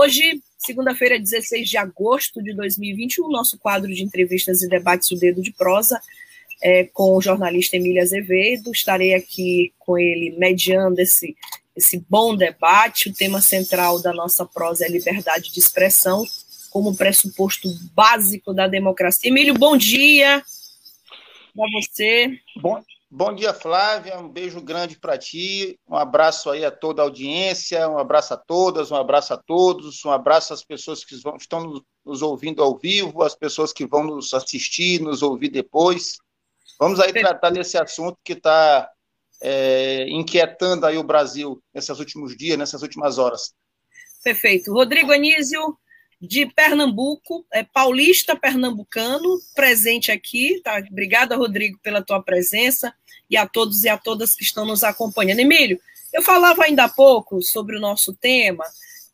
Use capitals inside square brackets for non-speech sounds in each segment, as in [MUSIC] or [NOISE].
Hoje, segunda-feira, 16 de agosto de 2021, nosso quadro de entrevistas e debates, o Dedo de Prosa, é, com o jornalista Emília Azevedo. Estarei aqui com ele mediando esse, esse bom debate. O tema central da nossa prosa é liberdade de expressão, como pressuposto básico da democracia. Emílio, bom dia para você. Bom, Bom dia, Flávia. Um beijo grande para ti. Um abraço aí a toda a audiência. Um abraço a todas, um abraço a todos. Um abraço às pessoas que estão nos ouvindo ao vivo, às pessoas que vão nos assistir, nos ouvir depois. Vamos aí tratar desse assunto que está é, inquietando aí o Brasil nesses últimos dias, nessas últimas horas. Perfeito. Rodrigo Anísio, de Pernambuco, é paulista pernambucano, presente aqui, tá? Obrigada, Rodrigo, pela tua presença e a todos e a todas que estão nos acompanhando. Emílio, eu falava ainda há pouco sobre o nosso tema,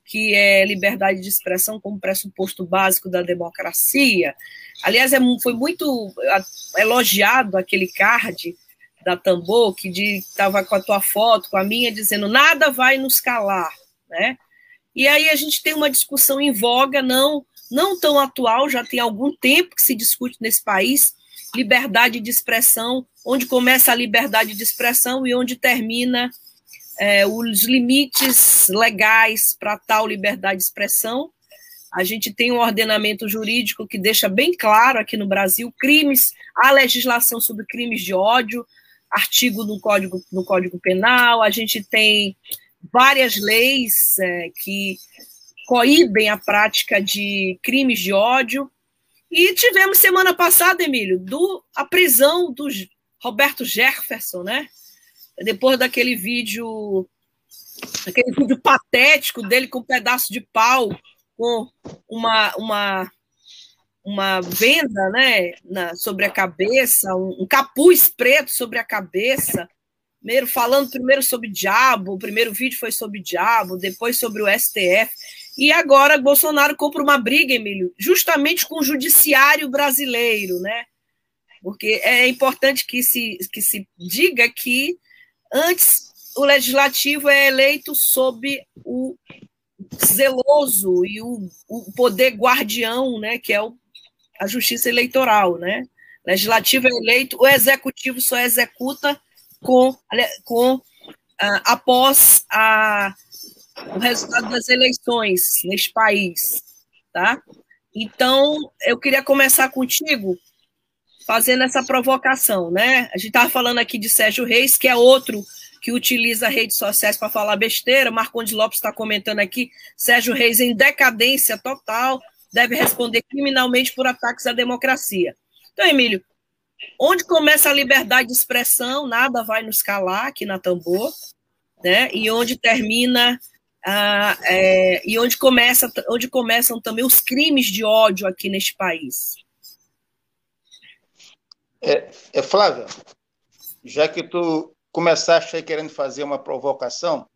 que é liberdade de expressão como pressuposto básico da democracia. Aliás, é, foi muito elogiado aquele card da Tambor, que estava com a tua foto, com a minha, dizendo nada vai nos calar, né? E aí a gente tem uma discussão em voga, não, não tão atual, já tem algum tempo que se discute nesse país, liberdade de expressão, onde começa a liberdade de expressão e onde termina é, os limites legais para tal liberdade de expressão. A gente tem um ordenamento jurídico que deixa bem claro aqui no Brasil crimes, a legislação sobre crimes de ódio, artigo no Código, no Código Penal, a gente tem várias leis é, que coíbem a prática de crimes de ódio. E tivemos semana passada, Emílio, do, a prisão do Roberto Jefferson, né? Depois daquele vídeo, aquele vídeo patético dele com um pedaço de pau, com uma, uma, uma venda né, na, sobre a cabeça, um, um capuz preto sobre a cabeça, primeiro falando primeiro sobre diabo, o primeiro vídeo foi sobre diabo, depois sobre o STF, e agora Bolsonaro compra uma briga, Emílio, justamente com o judiciário brasileiro, né? Porque é importante que se, que se diga que antes o legislativo é eleito sob o zeloso e o, o poder guardião, né, que é o, a justiça eleitoral, né? Legislativo é eleito, o executivo só executa com, com uh, após a, o resultado das eleições neste país, tá? Então, eu queria começar contigo fazendo essa provocação, né? A gente estava falando aqui de Sérgio Reis, que é outro que utiliza redes sociais para falar besteira. Marcondes Lopes está comentando aqui, Sérgio Reis em decadência total, deve responder criminalmente por ataques à democracia. Então, Emílio, Onde começa a liberdade de expressão, nada vai nos calar aqui na Tambor, né? E onde termina ah, é, e onde começa, onde começam também os crimes de ódio aqui neste país. É, é Flávia, já que tu começaste aí querendo fazer uma provocação,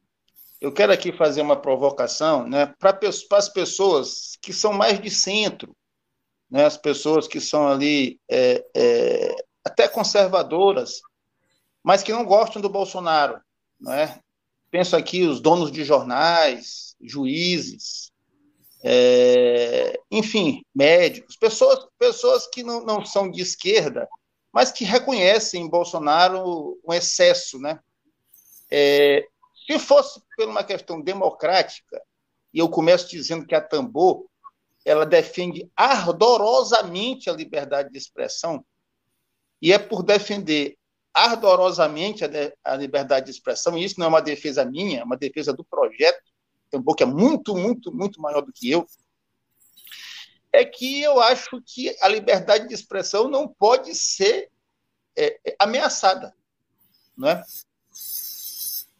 eu quero aqui fazer uma provocação, né, para as pessoas que são mais de centro, né, as pessoas que são ali é, é, até conservadoras, mas que não gostam do Bolsonaro. Né? Penso aqui os donos de jornais, juízes, é, enfim, médicos, pessoas, pessoas que não, não são de esquerda, mas que reconhecem em Bolsonaro um excesso. Né? É, se fosse por uma questão democrática, e eu começo dizendo que a Tambor ela defende ardorosamente a liberdade de expressão, e é por defender ardorosamente a, de, a liberdade de expressão, e isso não é uma defesa minha, é uma defesa do projeto, Tambor, que é muito, muito, muito maior do que eu, é que eu acho que a liberdade de expressão não pode ser é, é ameaçada. Não é?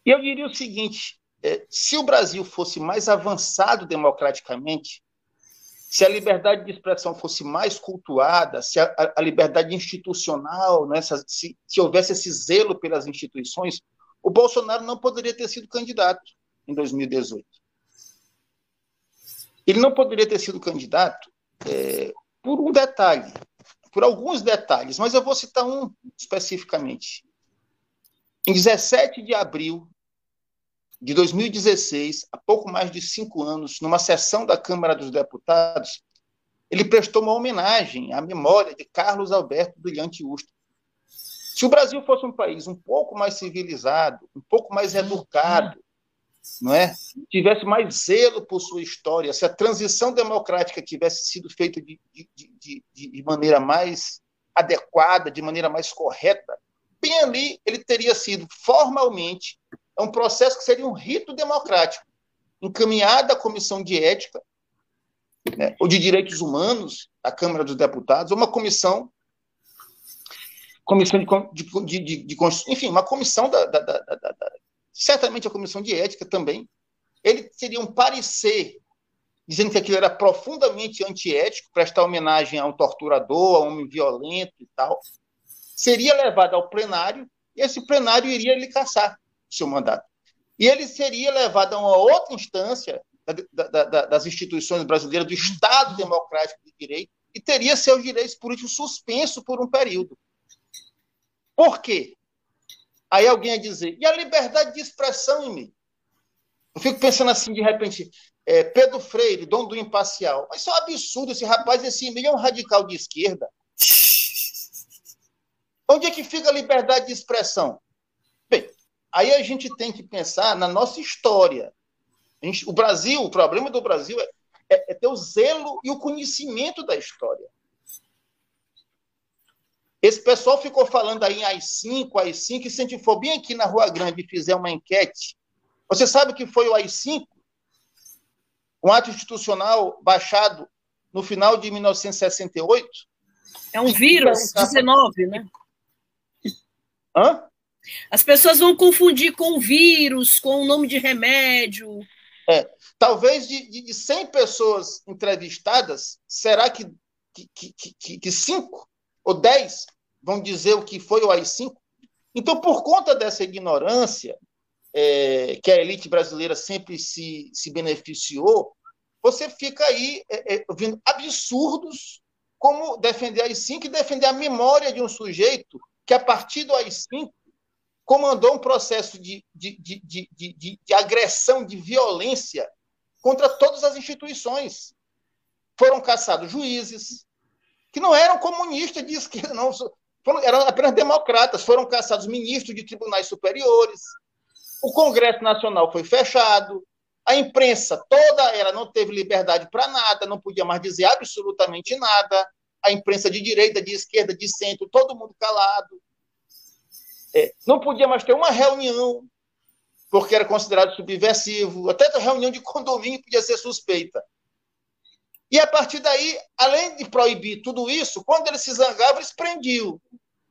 E eu diria o seguinte: é, se o Brasil fosse mais avançado democraticamente, se a liberdade de expressão fosse mais cultuada, se a, a liberdade institucional, né, se, se houvesse esse zelo pelas instituições, o Bolsonaro não poderia ter sido candidato em 2018. Ele não poderia ter sido candidato é, por um detalhe, por alguns detalhes, mas eu vou citar um especificamente. Em 17 de abril de 2016, há pouco mais de cinco anos, numa sessão da Câmara dos Deputados, ele prestou uma homenagem à memória de Carlos Alberto Brilhante Ustra. Se o Brasil fosse um país um pouco mais civilizado, um pouco mais educado, não é? tivesse mais zelo por sua história, se a transição democrática tivesse sido feita de, de, de, de maneira mais adequada, de maneira mais correta, bem ali ele teria sido formalmente é um processo que seria um rito democrático, encaminhado à Comissão de Ética né, ou de Direitos Humanos da Câmara dos Deputados, ou uma comissão, comissão de, de, de, de enfim, uma comissão da, da, da, da, certamente a Comissão de Ética também, ele teria um parecer dizendo que aquilo era profundamente antiético, prestar homenagem a um torturador, a um homem violento e tal, seria levado ao plenário e esse plenário iria lhe caçar seu mandato. E ele seria levado a uma outra instância da, da, da, das instituições brasileiras, do Estado Democrático de Direito, e teria seus direitos políticos suspensos por um período. Por quê? Aí alguém ia dizer, e a liberdade de expressão em mim? Eu fico pensando assim, de repente, é, Pedro Freire, dono do Imparcial. Mas isso é um absurdo, esse rapaz, esse Emílio é um radical de esquerda. [LAUGHS] Onde é que fica a liberdade de expressão? Aí a gente tem que pensar na nossa história. Gente, o Brasil, o problema do Brasil é, é, é ter o zelo e o conhecimento da história. Esse pessoal ficou falando aí em AI-5, AI-5, e se a gente for bem aqui na Rua Grande e fizer uma enquete, você sabe o que foi o AI-5? Um ato institucional baixado no final de 1968? É um vírus, 19, né? Hã? As pessoas vão confundir com vírus, com o nome de remédio. É, talvez de, de, de 100 pessoas entrevistadas, será que, que, que, que 5 ou 10 vão dizer o que foi o AI-5? Então, por conta dessa ignorância é, que a elite brasileira sempre se, se beneficiou, você fica aí é, é, ouvindo absurdos como defender a AI-5 e defender a memória de um sujeito que, a partir do AI-5, comandou um processo de, de, de, de, de, agressão, de violência contra todas as instituições. Foram caçados juízes, que não eram comunistas de esquerda, não, foram, eram apenas democratas, foram caçados ministros de tribunais superiores, o Congresso Nacional foi fechado, a imprensa toda ela não teve liberdade para nada, não podia mais dizer absolutamente nada, a imprensa de direita, de esquerda, de centro, todo mundo calado. É, não podia mais ter uma reunião, porque era considerado subversivo, até a reunião de condomínio podia ser suspeita. E a partir daí, além de proibir tudo isso, quando eles se zangavam, eles prendiam.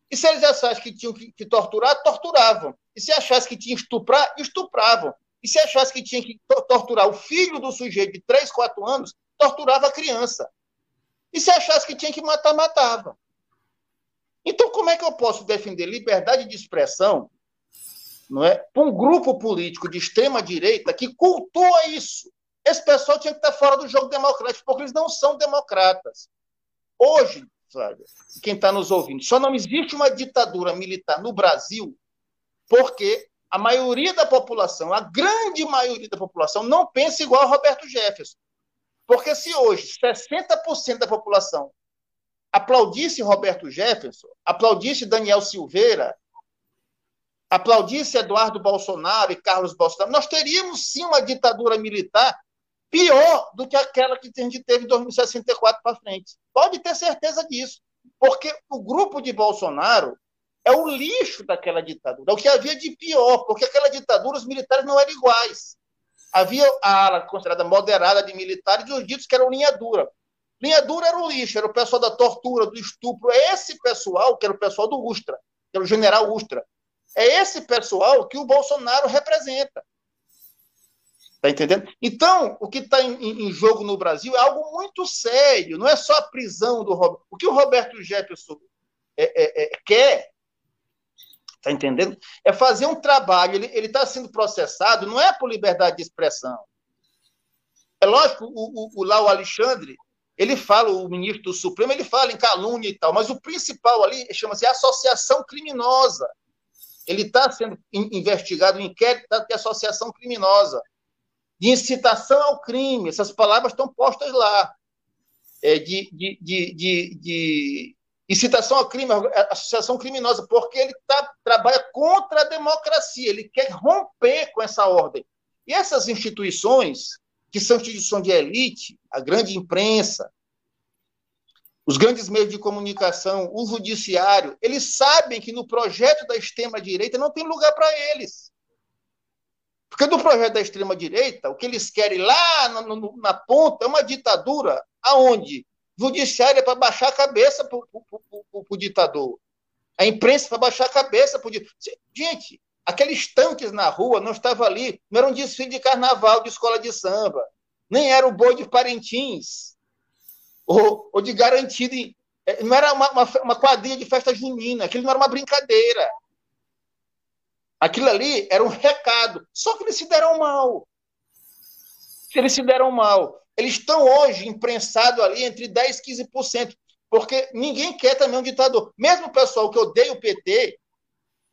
E se eles achassem que tinham que, torturar, torturavam. E se achassem que tinham que estuprar, estupravam. E se achassem que tinha que torturar o filho do sujeito de 3, 4 anos, torturava a criança. E se achasse que tinha que matar, matava. Então, como é que eu posso defender liberdade de expressão não é, para um grupo político de extrema-direita que cultua isso? Esse pessoal tinha que estar fora do jogo democrático, porque eles não são democratas. Hoje, quem está nos ouvindo, só não existe uma ditadura militar no Brasil porque a maioria da população, a grande maioria da população, não pensa igual a Roberto Jefferson. Porque se hoje 60% da população aplaudisse Roberto Jefferson, aplaudisse Daniel Silveira, aplaudisse Eduardo Bolsonaro e Carlos Bolsonaro, nós teríamos sim uma ditadura militar pior do que aquela que a gente teve em 2064 para frente. Pode ter certeza disso, porque o grupo de Bolsonaro é o lixo daquela ditadura, é o que havia de pior, porque aquela ditadura os militares não eram iguais. Havia a ala considerada moderada de militares e os ditos que eram linha dura. Linha dura era o lixo, era o pessoal da tortura, do estupro. É esse pessoal que era o pessoal do Ustra, que era o general Ustra. É esse pessoal que o Bolsonaro representa. Está entendendo? Então, o que está em, em, jogo no Brasil é algo muito sério. Não é só a prisão do Roberto. O que o Roberto Jefferson é, é, é, quer, está entendendo? É fazer um trabalho. Ele está sendo processado, não é por liberdade de expressão. É lógico, o, o, o, lá o Alexandre, ele fala, o ministro do Supremo, ele fala em calúnia e tal, mas o principal ali chama-se associação criminosa. Ele está sendo investigado, inquérito de associação criminosa, de incitação ao crime. Essas palavras estão postas lá. É, de, de, de, de, de incitação ao crime, associação criminosa, porque ele tá, trabalha contra a democracia, ele quer romper com essa ordem. E essas instituições, que são instituições de elite, a grande imprensa, os grandes meios de comunicação, o judiciário, eles sabem que no projeto da extrema-direita não tem lugar para eles. Porque no projeto da extrema-direita, o que eles querem lá no, na ponta é uma ditadura aonde o judiciário é para baixar a cabeça para o ditador. A imprensa para baixar a cabeça para o ditador. Gente, aqueles tanques na rua não estavam ali, não era um desfile de carnaval de escola de samba, nem era o boi de Parentins, ou, ou de garantido. É, não era uma, uma, uma quadrilha de festa junina, aquilo não era uma brincadeira. Aquilo ali era um recado. Só que eles se deram mal. Eles se deram mal. Eles estão hoje imprensados ali entre 10% e 15%, porque ninguém quer também um ditador. Mesmo o pessoal que odeia o PT,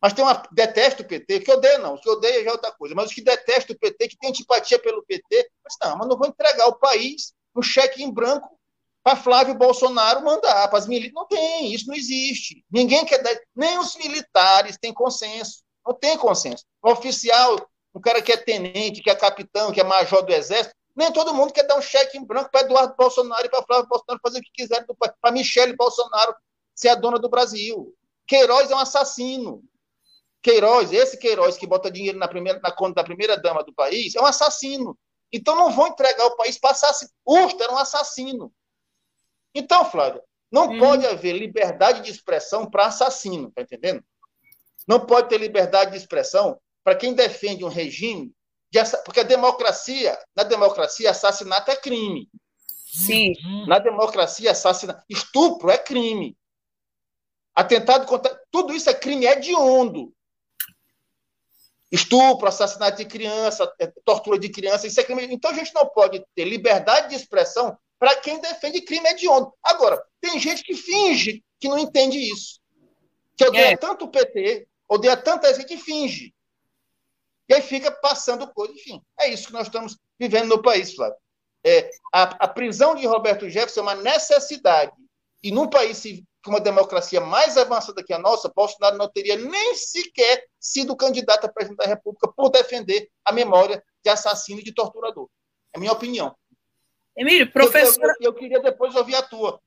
mas tem uma. detesta o PT, que odeia não, que odeia já é outra coisa, mas os que detestam o PT, que tem antipatia pelo PT, mas não, mas não vou entregar o país um cheque em branco para Flávio Bolsonaro mandar para as militares. Não tem, isso não existe. Ninguém quer dar, nem os militares têm consenso. Não tem consenso. O oficial, um cara que é tenente, que é capitão, que é major do exército, nem todo mundo quer dar um cheque em branco para Eduardo Bolsonaro e para Flávio Bolsonaro fazer o que quiser, para Michele Bolsonaro ser a dona do Brasil. Queiroz é um assassino. Queiroz, esse Queiroz que bota dinheiro na, primeira, na conta da primeira dama do país, é um assassino. Então não vão entregar o país para assassino. Ursta era um assassino. Então, Flávio, não hum. pode haver liberdade de expressão para assassino, tá entendendo? Não pode ter liberdade de expressão para quem defende um regime, de, porque a democracia, na democracia, assassinato é crime. Sim. Na democracia, assassinato, estupro é crime. Atentado contra. Tudo isso é crime hediondo. Estupro, assassinato de criança, é, tortura de criança, isso é crime. Então a gente não pode ter liberdade de expressão para quem defende crime hediondo. Agora, tem gente que finge que não entende isso. Que odeia é. tanto o PT, odeia tanta gente que finge. E aí fica passando coisa. Enfim, é isso que nós estamos vivendo no país, Flávio. É, a, a prisão de Roberto Jefferson é uma necessidade. E num país com uma democracia mais avançada que a nossa, Bolsonaro não teria nem sequer sido candidato a presidente da República por defender a memória de assassino e de torturador. É a minha opinião. Emílio, professor. Eu, eu, eu, queria depois ouvir a tua.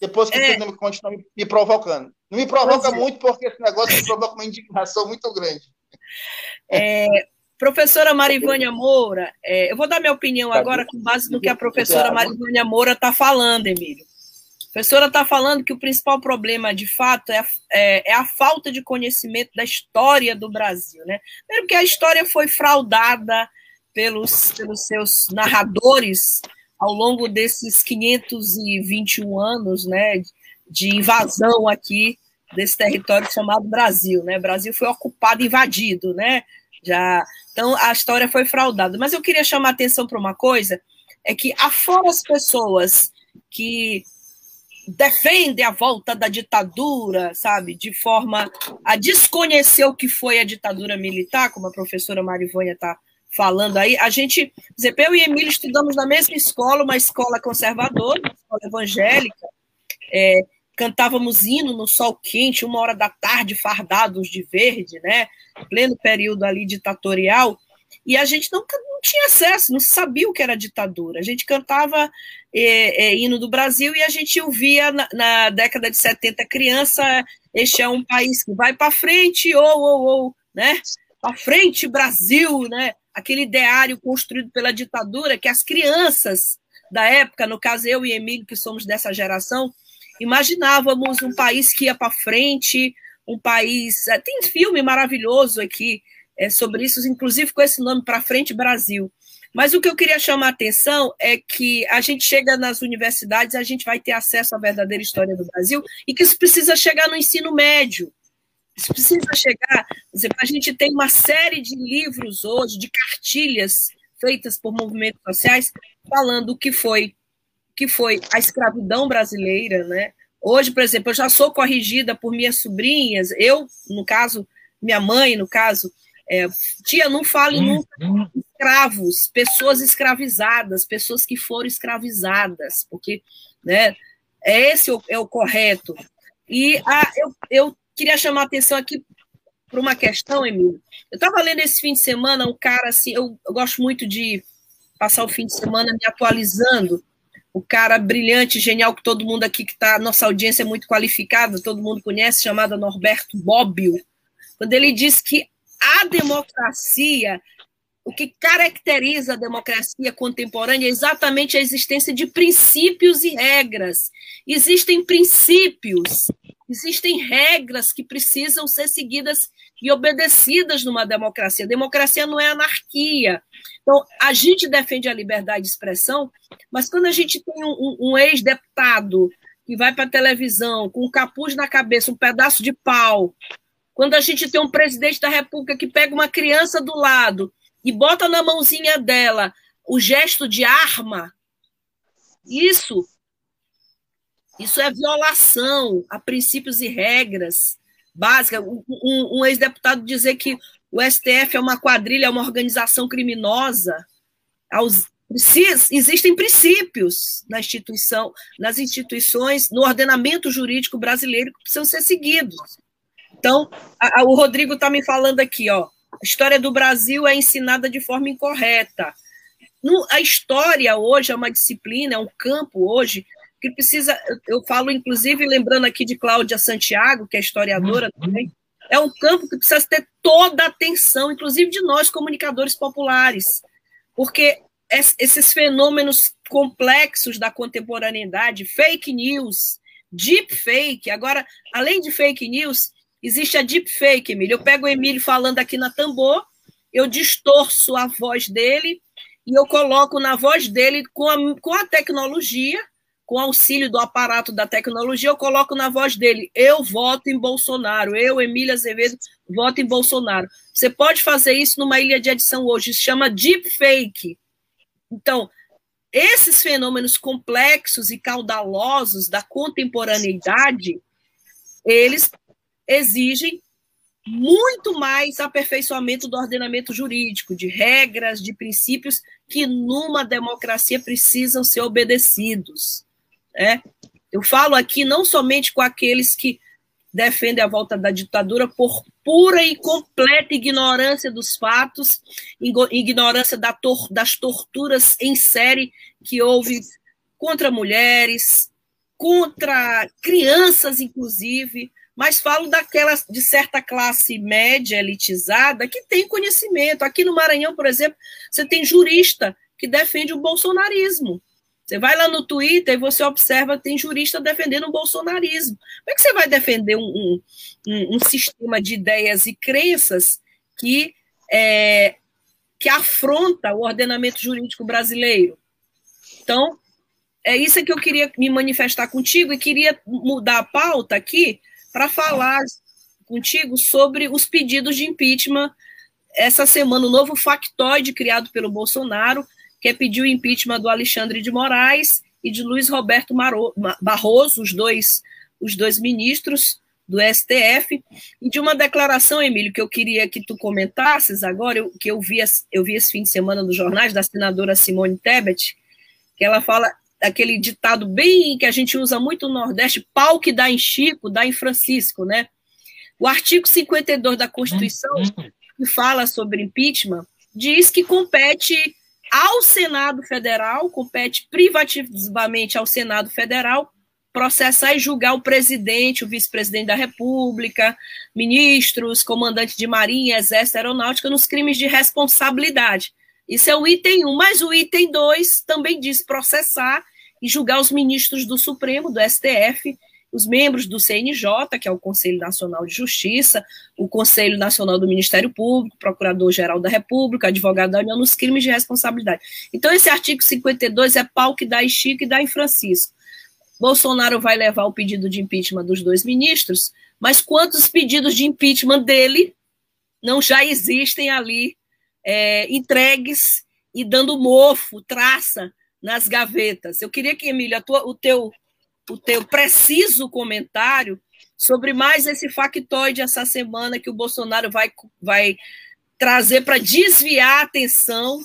Depois que é. você continua me, me provocando. Não me provoca é. muito, porque esse negócio me provoca uma indignação muito grande. É, professora Marivânia Moura, é, eu vou dar minha opinião tá agora com base no que a professora Marivânia Moura está falando, Emílio. Professora está falando que o principal problema, de fato, é a, é, é a, falta de conhecimento da história do Brasil. Né? Primeiro porque a história foi fraudada pelos, pelos seus narradores ao longo desses 521 anos né, de invasão aqui desse território chamado Brasil. Né? O Brasil foi ocupado, invadido, né? Já, então a história foi fraudada. Mas eu queria chamar a atenção para uma coisa, é que afora as pessoas que defendem a volta da ditadura, sabe, de forma a desconhecer o que foi a ditadura militar, como a professora Marivânia está falando aí, a gente, eu e Emílio estudamos na mesma escola, uma escola conservadora, uma escola evangélica, é, cantávamos hino no sol quente, uma hora da tarde, fardados de verde, né, pleno período ali ditatorial, e a gente não tinha acesso, não sabia o que era ditadura. A gente cantava é, é, hino do Brasil e a gente ouvia na, na, década de 70 criança, este é um país que vai para frente, ou, ou, ou, né? Para frente, Brasil, né? aquele ideário construído pela ditadura que as crianças da época, no caso eu e Emílio, que somos dessa geração, imaginávamos um país que ia para frente, um país. É, tem filme maravilhoso aqui é, sobre isso, inclusive com esse nome para frente Brasil. Mas o que eu queria chamar a atenção é que a gente chega nas universidades, a gente vai ter acesso à verdadeira história do Brasil e que isso precisa chegar no ensino médio. Isso precisa chegar. A gente tem uma série de livros hoje, de cartilhas feitas por movimentos sociais, falando o que foi, que foi a escravidão brasileira, né? Hoje, por exemplo, eu já sou corrigida por minhas sobrinhas, eu, no caso, minha mãe, no caso, é, tia, não fale nunca escravos, pessoas escravizadas, pessoas que foram escravizadas, porque né, é esse o, é o correto. E a, eu, eu queria chamar a atenção aqui para uma questão, Emílio. Eu estava lendo esse fim de semana um cara assim, eu, eu gosto muito de passar o fim de semana me atualizando. O cara brilhante, genial, que todo mundo aqui que está, nossa audiência é muito qualificada, todo mundo conhece, chamado Norberto Bobbio, quando ele diz que a democracia, o que caracteriza a democracia contemporânea é exatamente a existência de princípios e regras. Existem princípios, existem regras que precisam ser seguidas e obedecidas numa democracia. Democracia não é anarquia. Então, a gente defende a liberdade de expressão, mas quando a gente tem um, um, ex-deputado que vai para a televisão com um capuz na cabeça, um pedaço de pau, quando a gente tem um presidente da República que pega uma criança do lado e bota na mãozinha dela o gesto de arma, isso isso é violação a princípios e regras básicas. Um, um, ex-deputado dizer que o STF é uma quadrilha, é uma organização criminosa. Aos, existem princípios na instituição, nas instituições, no ordenamento jurídico brasileiro que precisam ser seguidos. Então, a, a, o Rodrigo está me falando aqui, ó. A história do Brasil é ensinada de forma incorreta. No, a história hoje é uma disciplina, é um campo hoje que precisa. Eu, falo, inclusive, lembrando aqui de Cláudia Santiago, que é historiadora uhum. também. É um campo que precisa ter toda a atenção, inclusive de nós, comunicadores populares, porque esses fenômenos complexos da contemporaneidade, fake news, deep fake, agora, além de fake news, Existe a deepfake, Emílio. Eu pego o Emílio falando aqui na tambor, eu distorço a voz dele e eu coloco na voz dele com a, com a tecnologia, com auxílio do aparato da tecnologia, eu coloco na voz dele: eu voto em Bolsonaro, eu, Emília Azevedo, voto em Bolsonaro. Você pode fazer isso numa ilha de edição hoje, se chama deepfake. Então, esses fenômenos complexos e caudalosos da contemporaneidade, eles exigem muito mais aperfeiçoamento do ordenamento jurídico, de regras, de princípios que numa democracia precisam ser obedecidos. Né? Eu falo aqui não somente com aqueles que defendem a volta da ditadura por pura e completa ignorância dos fatos, ignorância das torturas em série que houve contra mulheres, contra crianças, inclusive, mas falo daquela de certa classe média elitizada que tem conhecimento. Aqui no Maranhão, por exemplo, você tem jurista que defende o bolsonarismo. Você vai lá no Twitter e você observa tem jurista defendendo o bolsonarismo. Como é que você vai defender um, um, um sistema de ideias e crenças que, é, que afronta o ordenamento jurídico brasileiro? Então, é isso que eu queria me manifestar contigo e queria mudar a pauta aqui para falar contigo sobre os pedidos de impeachment essa semana, o novo factoide criado pelo Bolsonaro, que é pedir o impeachment do Alexandre de Moraes e de Luiz Roberto Barroso, os dois, os dois ministros do STF, e de uma declaração, Emílio, que eu queria que tu comentasses agora, eu, que eu vi, eu vi esse fim de semana nos jornais, da senadora Simone Tebet, que ela fala aquele ditado bem que a gente usa muito no Nordeste, pau que dá em Chico, dá em Francisco, né? O artigo 52 da Constituição, uhum. que fala sobre impeachment, diz que compete ao Senado Federal, compete privativamente ao Senado Federal, processar e julgar o presidente, o vice-presidente da República, ministros, comandantes de Marinha, Exército, Aeronáutica, nos crimes de responsabilidade. Isso é o item 1, mas o item 2 também diz processar e julgar os ministros do Supremo, do STF, os membros do CNJ, que é o Conselho Nacional de Justiça, o Conselho Nacional do Ministério Público, Procurador-Geral da República, Advogado da União nos crimes de responsabilidade. Então, esse artigo 52 é pau que dá em Chico e dá em Francisco. Bolsonaro vai levar o pedido de impeachment dos dois ministros, mas quantos pedidos de impeachment dele não já existem ali é, entregues e dando mofo, traça nas gavetas? Eu queria que, Emília, o teu o teu preciso comentário sobre mais esse factoide essa semana que o Bolsonaro vai, vai trazer para desviar a atenção,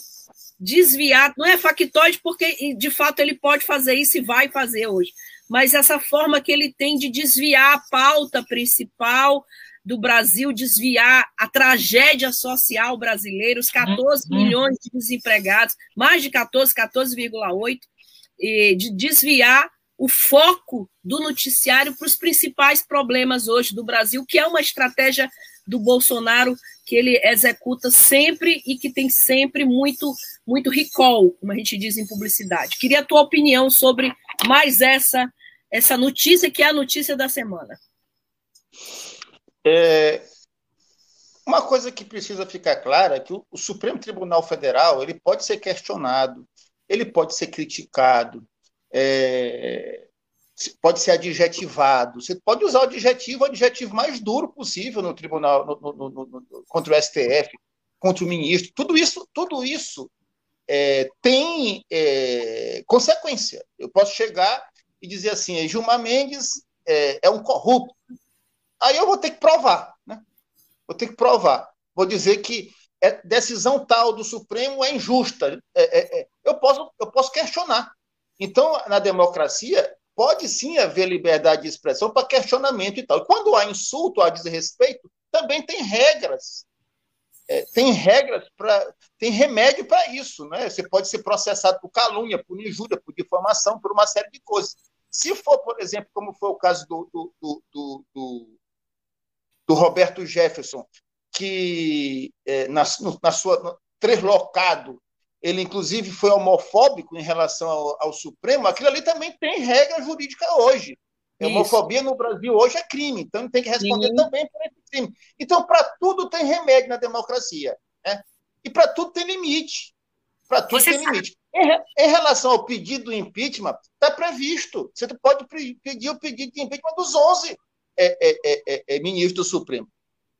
desviar, não é factoide porque de fato ele pode fazer isso e vai fazer hoje, mas essa forma que ele tem de desviar a pauta principal do Brasil, desviar a tragédia social brasileira, os 14 uhum. milhões de desempregados, mais de 14, 14,8, de desviar o foco do noticiário para os principais problemas hoje do Brasil, que é uma estratégia do Bolsonaro que ele executa sempre e que tem sempre muito muito recall, como a gente diz em publicidade. Queria a tua opinião sobre mais essa essa notícia que é a notícia da semana. É, uma coisa que precisa ficar clara é que o, o Supremo Tribunal Federal ele pode ser questionado, ele pode ser criticado, é, pode ser adjetivado. Você pode usar o adjetivo, o adjetivo mais duro possível no tribunal, no, no, no, contra o STF, contra o ministro. Tudo isso, tudo isso é, tem é, consequência. Eu posso chegar e dizer assim: Gilmar Mendes é, é, um corrupto. Aí eu vou ter que provar, né? Vou ter que provar. Vou dizer que é decisão tal do Supremo é injusta. É, é, eu posso, eu posso questionar. Então, na democracia, pode sim haver liberdade de expressão para questionamento e tal. Quando há insulto, há desrespeito, também tem regras. É, tem regras para. tem remédio para isso. Né? Você pode ser processado por calúnia, por injúria, por difamação, por uma série de coisas. Se for, por exemplo, como foi o caso do, do, do, do, do Roberto Jefferson, que é, na, na sua treslocado ele inclusive foi homofóbico em relação ao, ao Supremo, aquilo ali também tem regra jurídica hoje. A homofobia no Brasil hoje é crime, então ele tem que responder Sim. também por esse crime. Então, para tudo tem remédio na democracia. Né? E para tudo tem limite. Para tudo Você tem sabe. limite. Em, em, relação ao pedido do impeachment, está previsto. Você pode pedir o pedido de impeachment dos 11 é, é, é, é, é ministros do Supremo.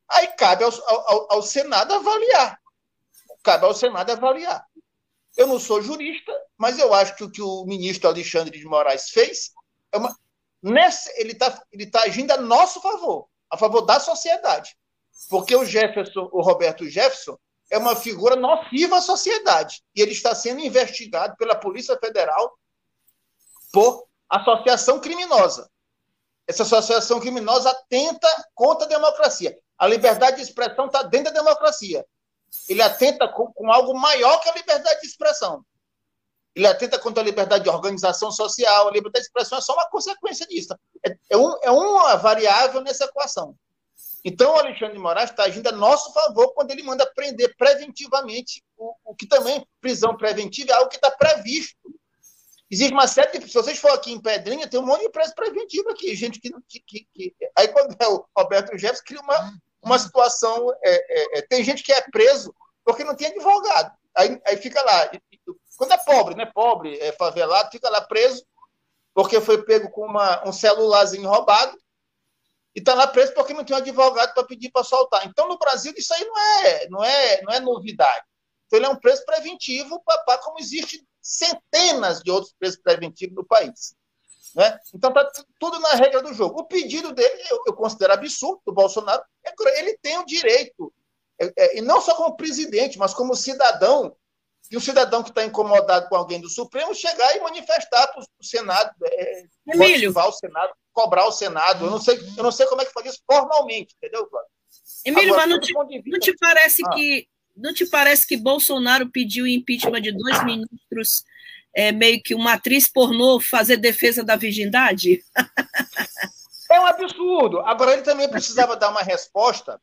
Aí cabe ao, ao, ao Senado avaliar. Cabe ao Senado avaliar. Eu não sou jurista, mas eu acho que o que o ministro Alexandre de Moraes fez é uma. Nessa, ele está ele tá agindo a nosso favor, a favor da sociedade. Porque o Jefferson, o Roberto Jefferson, é uma figura nociva à sociedade. E ele está sendo investigado pela Polícia Federal por associação criminosa. Essa associação criminosa atenta contra a democracia. A liberdade de expressão está dentro da democracia ele atenta com, com, algo maior que a liberdade de expressão. Ele atenta contra a liberdade de organização social, a liberdade de expressão é só uma consequência disso. É, é, um, é uma variável nessa equação. Então, o Alexandre de Moraes está agindo a nosso favor quando ele manda prender preventivamente, o, o que também, prisão preventiva, é algo que está previsto. Existe uma série de. Se vocês for aqui em Pedrinha, tem um monte de preso preventivo aqui, gente que. que, que, que... Aí, quando é o Roberto Jefferson, cria uma, uma situação. É, é, é, tem gente que é preso porque não tem advogado. Aí, aí fica lá. Quando é pobre, né? Pobre, é favelado, fica lá preso porque foi pego com uma, um celularzinho roubado e está lá preso porque não tem um advogado para pedir para soltar. Então, no Brasil, isso aí não é, não é, não é novidade. Então, ele é um preço preventivo, papá, como existe centenas de outros preços preventivos no país. Né? Então está tudo na regra do jogo. O pedido dele, eu, eu considero absurdo, do Bolsonaro, é, ele tem o direito, é, é, e não só como presidente, mas como cidadão, e o cidadão que está incomodado com alguém do Supremo chegar e manifestar para o Senado, é, motivar o Senado, cobrar o Senado. Eu não sei, eu não sei como é que faz isso formalmente, entendeu, Cláudio? Emílio, Agora, mas não te, não te parece ah. que não te parece que Bolsonaro pediu impeachment de dois ministros é, meio que uma atriz pornô fazer defesa da virgindade? É um absurdo. Agora, ele também precisava dar uma resposta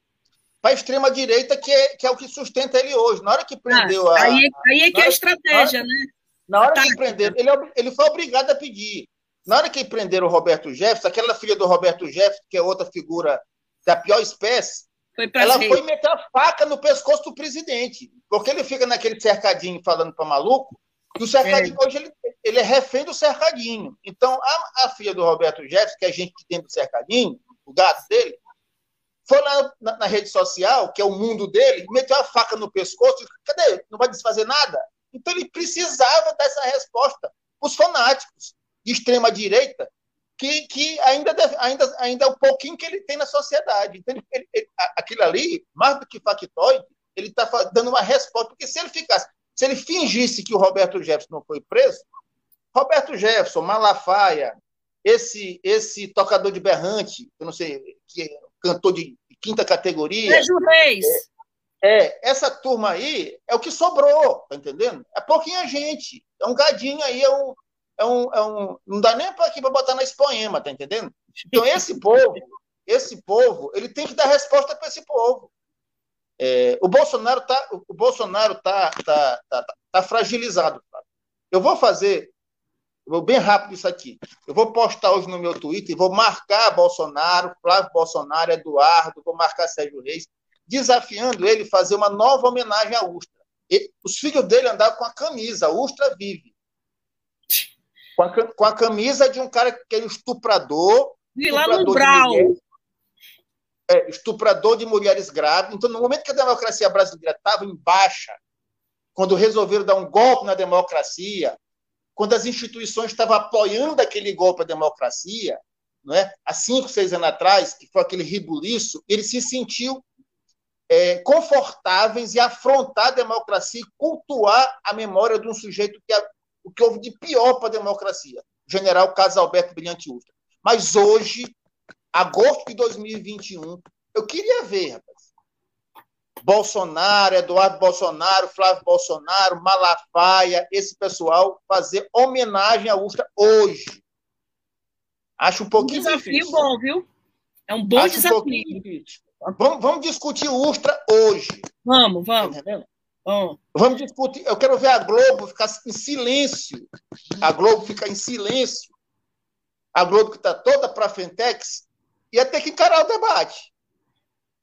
para a extrema-direita, que é, que é o que sustenta ele hoje. Na hora que prendeu ah, a. Aí, aí é que é a estratégia, hora, né? Na hora que prendeu, ele, ele foi obrigado a pedir. Na hora que prenderam o Roberto Jefferson, aquela filha do Roberto Jefferson, que é outra figura da pior espécie, foi ela foi meter a faca no pescoço do presidente, porque ele fica naquele cercadinho falando para maluco, e o cercadinho é. hoje ele, ele é refém do cercadinho. Então, a, a filha do Roberto Jefferson, que é a gente dentro do cercadinho, o gato dele, foi lá na, na, rede social, que é o mundo dele, meteu a faca no pescoço, cadê? Não vai desfazer nada? Então ele precisava dessa resposta. Os fanáticos de extrema direita, que, que ainda, deve, ainda, ainda é o pouquinho que ele tem na sociedade. Então, ele, ele, aquilo ali, mais do que factoide, ele está dando uma resposta, porque se ele ficasse, se ele fingisse que o Roberto Jefferson não foi preso, Roberto Jefferson, Malafaia, esse esse tocador de berrante, eu não sei, que é cantor de quinta categoria. Sérgio Reis. É, é, essa turma aí é o que sobrou, tá entendendo? É pouquinha gente. É um gadinho aí, é um. É um, é um não dá nem para aqui para botar na expoema, tá entendendo? Então, esse povo, esse povo, ele tem que dar resposta para esse povo. É, o Bolsonaro tá, o Bolsonaro tá, tá, tá, tá fragilizado. Eu vou fazer vou bem rápido isso aqui. Eu vou postar hoje no meu Twitter e vou marcar Bolsonaro, Flávio Bolsonaro, Eduardo, vou marcar Sérgio Reis, desafiando ele fazer uma nova homenagem à Ustra. Os filhos dele andavam com a camisa, a Ustra vive. Com a, com a camisa de um cara que é um estuprador. E lá no Brau. É, estuprador de mulheres grávidas. Então, no momento que a democracia brasileira estava em baixa, quando resolveram dar um golpe na democracia, quando as instituições estavam apoiando aquele golpe à democracia, não é? há cinco, seis anos atrás, que foi aquele ribuliço, ele se sentiu é, confortáveis em afrontar a democracia e cultuar a memória de um sujeito que o que houve de pior para a democracia, general Carlos Alberto Brilhante Ustra. Mas hoje, agosto de 2021, eu queria ver, rapaz, Bolsonaro, Eduardo Bolsonaro, Flávio Bolsonaro, Malafaia, esse pessoal fazer homenagem à Ustra hoje. Acho um pouquinho um desafio difícil. bom, viu? É um bom Acho desafio. Um vamos, vamos discutir o Ustra hoje. Vamos, vamos. Vamos. vamos discutir. Eu quero ver a Globo ficar em silêncio. A Globo ficar em silêncio. A Globo que está toda para a Fentex ia ter que encarar o debate.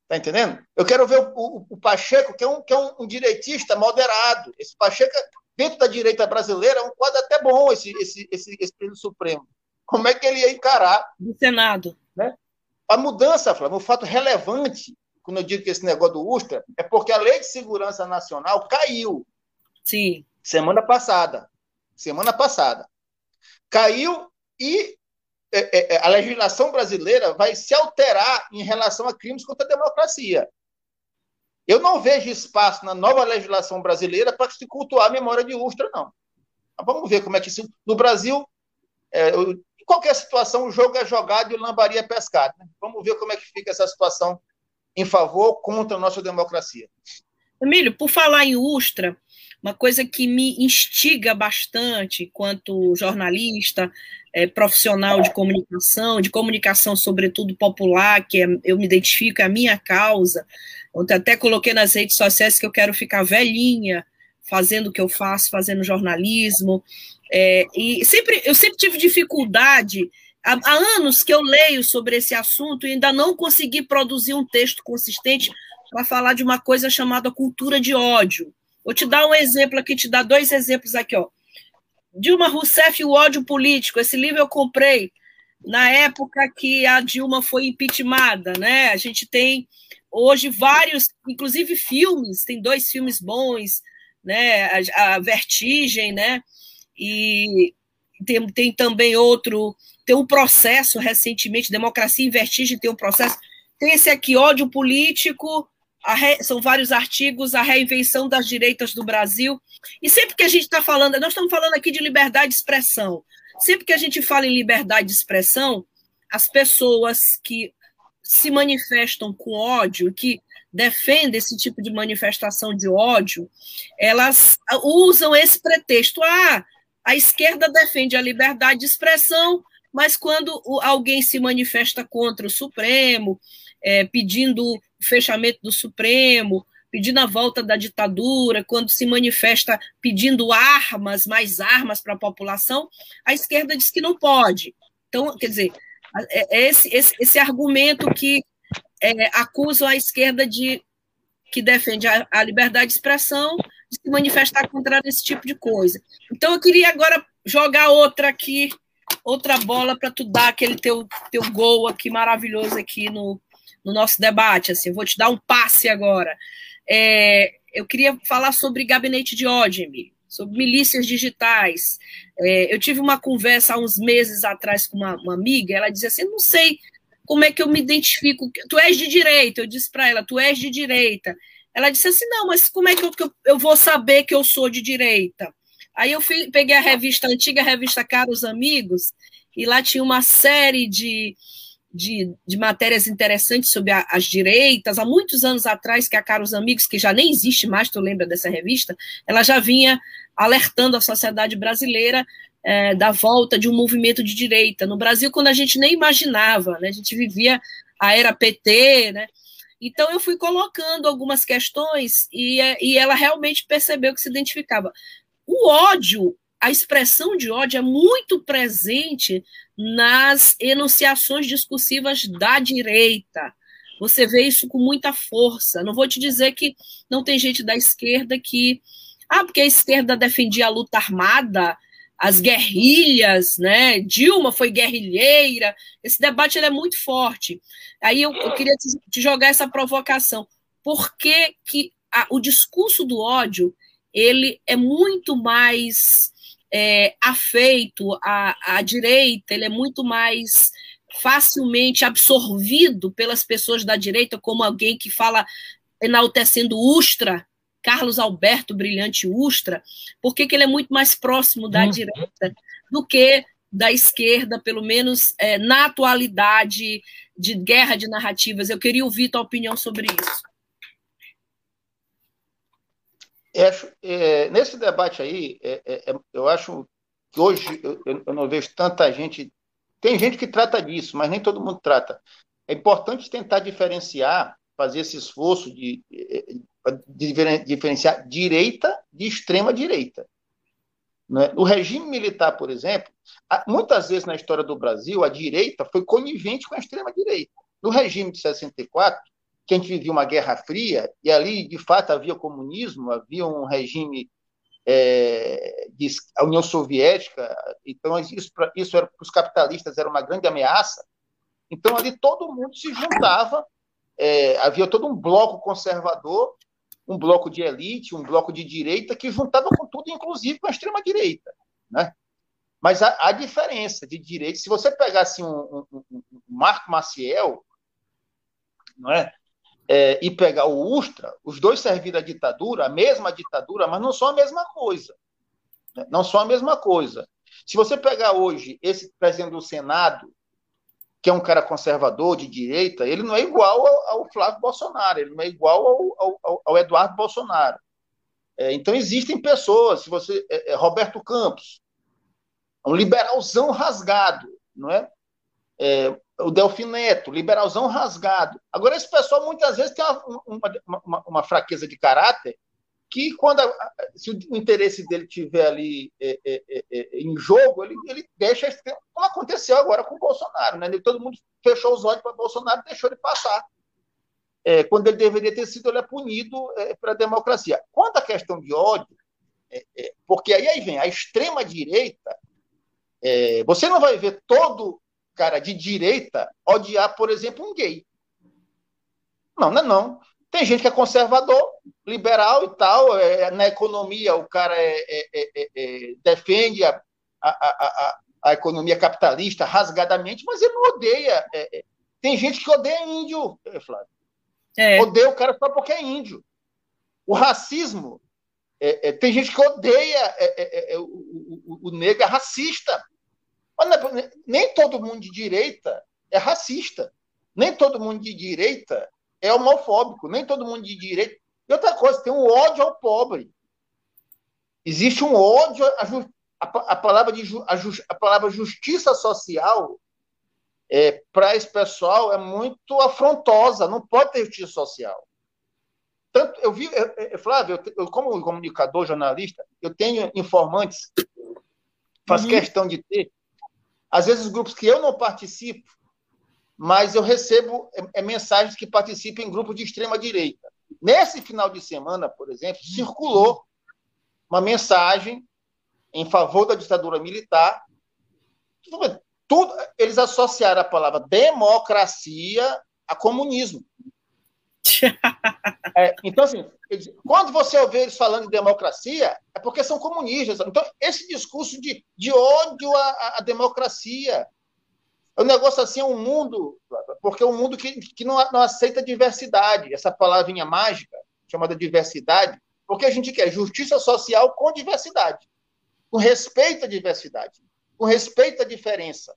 Tá entendendo? Eu quero ver o, o, o Pacheco, que é, um, que é um, um, direitista moderado. Esse Pacheco, dentro da direita brasileira, é um quadro até bom, esse, esse, esse, esse Supremo. Como é que ele ia encarar? Do Senado. Né? A mudança, Flávio, um fato relevante, quando eu digo que esse negócio do Ustra, é porque a Lei de Segurança Nacional caiu. Sim. Semana passada. Semana passada. Caiu e é, é, é, a legislação brasileira vai se alterar em relação a crimes contra a democracia. Eu não vejo espaço na nova legislação brasileira para se cultuar a memória de Ustra, não. Mas vamos ver como é que isso. No Brasil, é, em qualquer situação, o jogo é jogado e o lambaria é pescado. Né? Vamos ver como é que fica essa situação em favor ou contra a nossa democracia. Emílio, por falar em Ustra, uma coisa que me instiga bastante enquanto jornalista, é, profissional de comunicação, de comunicação sobretudo popular, que é, eu me identifico, é a minha causa. Ontem até coloquei nas redes sociais que eu quero ficar velhinha, fazendo o que eu faço, fazendo jornalismo. É, e sempre eu sempre tive dificuldade. Há, anos que eu leio sobre esse assunto e ainda não consegui produzir um texto consistente para falar de uma coisa chamada cultura de ódio. Vou te dar um exemplo aqui, te dar dois exemplos aqui, ó. Dilma Rousseff e o ódio político. Esse livro eu comprei na época que a Dilma foi impeachmentada, né? A gente tem hoje vários, inclusive filmes, tem dois filmes bons, né? A, a Vertigem, né? E tem, tem também outro, tem um processo recentemente, Democracia em Vertigem tem um processo. Tem esse aqui, ódio político, re, são vários artigos, a reinvenção das direitas do Brasil. E sempre que a gente está falando, nós estamos falando aqui de liberdade de expressão. Sempre que a gente fala em liberdade de expressão, as pessoas que se manifestam com ódio, que defendem esse tipo de manifestação de ódio, elas usam esse pretexto. Ah, a esquerda defende a liberdade de expressão, mas quando alguém se manifesta contra o Supremo, é, pedindo o fechamento do Supremo, pedindo a volta da ditadura, quando se manifesta pedindo armas, mais armas para a população, a esquerda diz que não pode. Então, quer dizer, é, é esse, esse, esse argumento que é, a esquerda de que defende a, a, liberdade de expressão de se manifestar contra esse tipo de coisa. Então, eu queria agora jogar outra aqui, outra bola para tu dar aquele teu, teu gol aqui maravilhoso aqui no, no nosso debate. Assim, vou te dar um passe agora. É, eu queria falar sobre gabinete de ódio, sobre milícias digitais. É, eu tive uma conversa há uns meses atrás com uma, uma amiga, ela dizia assim: não sei como é que eu me identifico. Tu és de direita. Eu disse para ela: tu és de direita. Ela disse assim: não, mas como é que eu, que eu vou saber que eu sou de direita? Aí eu fui, peguei a revista, a antiga revista Caros Amigos, e lá tinha uma série de, de, de matérias interessantes sobre a, as direitas. Há muitos anos atrás, que a Caros Amigos, que já nem existe mais, tu lembra dessa revista, ela já vinha alertando a sociedade brasileira é, da volta de um movimento de direita. No Brasil, quando a gente nem imaginava, né? a gente vivia a era PT, né? Então eu fui colocando algumas questões e, e ela realmente percebeu que se identificava. O ódio a expressão de ódio é muito presente nas enunciações discursivas da direita. Você vê isso com muita força. Não vou te dizer que não tem gente da esquerda que. Ah, porque a esquerda defendia a luta armada, as guerrilhas, né? Dilma foi guerrilheira. Esse debate é muito forte. Aí eu, eu queria te, te, jogar essa provocação. Por que, que a, o discurso do ódio ele é muito mais é, afeito à, à direita, ele é muito mais facilmente absorvido pelas pessoas da direita, como alguém que fala enaltecendo Ustra, Carlos Alberto Brilhante Ustra, porque ele é muito mais próximo da uhum. direita do que da esquerda, pelo menos é, na atualidade de guerra de narrativas. Eu queria ouvir tua opinião sobre isso. É, é, nesse debate aí, é, é, é, eu acho que hoje eu, eu, não vejo tanta gente. Tem gente que trata disso, mas nem todo mundo trata. É importante tentar diferenciar, fazer esse esforço de diferenciar direita de extrema direita. Né? O regime militar, por exemplo, muitas vezes na história do Brasil, a direita foi conivente com a extrema direita. No regime de 64, que a gente vivia uma guerra fria, e ali, de fato, havia comunismo, havia um regime é, de, a União Soviética, então isso, isso era, para os capitalistas era uma grande ameaça. Então, ali todo mundo se juntava, é, havia todo um bloco conservador, um bloco de elite, um bloco de direita, que juntava com tudo, inclusive com a extrema-direita. Né? Mas a, a, diferença de direita, se você pegasse um, um, um, um Marco Maciel, não é? é, e pegar o Ustra, os dois serviram a ditadura, a mesma ditadura, mas não são a mesma coisa. Né? Não são a mesma coisa. Se você pegar hoje esse presidente do Senado, que é um cara conservador, de direita, ele não é igual ao, ao Flávio Bolsonaro, ele não é igual ao, ao, ao Eduardo Bolsonaro. É, então, existem pessoas, se você. É, é Roberto Campos, um liberalzão rasgado, não é? é o Delfineto, liberalzão rasgado. Agora, esse pessoal muitas vezes tem uma, uma, uma fraqueza de caráter que, quando a, se o interesse dele tiver ali é, é, é, é em jogo, ele, ele deixa, como aconteceu agora com o Bolsonaro. Né? Todo mundo fechou os olhos para o Bolsonaro deixou ele passar. É, quando ele deveria ter sido ele é punido é, para a democracia. Quanto à questão de ódio, porque aí, aí vem a extrema-direita, você não vai ver todo cara de direita odiar, por exemplo, um gay. Não, não não. Tem gente que é conservador, liberal e tal. É, na economia, o cara é, é, é, é defende a, a, a, a, economia capitalista rasgadamente, mas ele não odeia. É, tem gente que odeia índio, Flávio. Odeia o cara só porque é índio. O racismo. tem gente que odeia o, o, o negro é racista. Mas nem todo mundo de direita é racista. Nem todo mundo de direita é homofóbico. Nem todo mundo de direita. E outra coisa, tem um ódio ao pobre. Existe um ódio. A, a palavra, de, a, a palavra justiça social é, para esse pessoal é muito afrontosa. Não pode ter justiça social. tanto eu vi, Flávio, eu, eu, como comunicador, jornalista, eu tenho informantes, faço uhum. questão de ter, às vezes grupos que eu não participo, mas eu recebo é, é, mensagens que participam em grupos de extrema direita. Nesse final de semana, por exemplo, circulou uma mensagem em favor da ditadura militar. Tudo, eles associaram a palavra democracia a comunismo. [LAUGHS] É, então, assim, quando você ouve eles falando de democracia, é porque são comunistas. Então, esse discurso de, de ódio à, à democracia, é um negócio assim, é um mundo, porque é um mundo que, que não, não aceita diversidade, essa palavrinha mágica, chamada diversidade, porque a gente quer justiça social com diversidade, com respeito à diversidade, com respeito à diferença.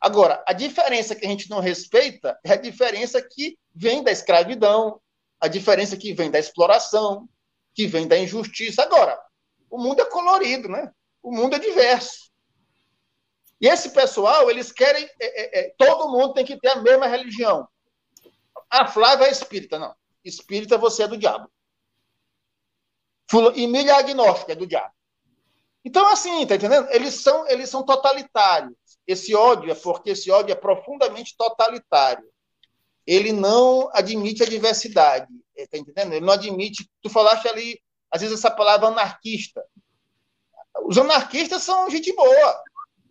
Agora, a diferença que a gente não respeita é a diferença que vem da escravidão, a diferença que vem da exploração, que vem da injustiça. Agora, o mundo é colorido, né? O mundo é diverso. E esse pessoal, eles querem. É, é, é todo mundo tem que ter a mesma religião. A Flávia é espírita, não. Espírita, você é do diabo. E milha agnóstica é do diabo. Então, assim, tá entendendo? Eles são, eles são totalitários. Esse ódio é porque esse ódio é profundamente totalitário. Ele não admite a diversidade, está entendendo? Ele não admite. Tu falaste ali, às vezes, essa palavra anarquista. Os anarquistas são gente boa.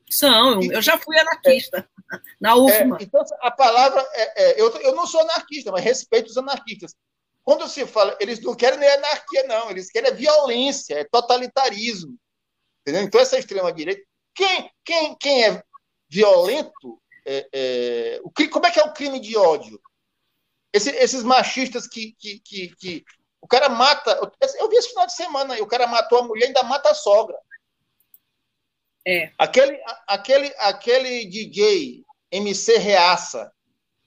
São, eu já fui anarquista, [LAUGHS] é, na UFMA. É, então, a palavra. É, é, eu, eu não sou anarquista, mas respeito os anarquistas. Quando se fala, eles não querem nem anarquia, não, eles querem violência, é totalitarismo. Entendeu? Então, essa extrema-direita. Quem, quem, quem é violento, é, é, o, como é que é o crime de ódio? Esse, esses machistas que, que, que, que, O cara mata. Eu vi esse final de semana o cara matou a mulher e ainda mata a sogra. É. Aquele, aquele, aquele DJ MC Reaça,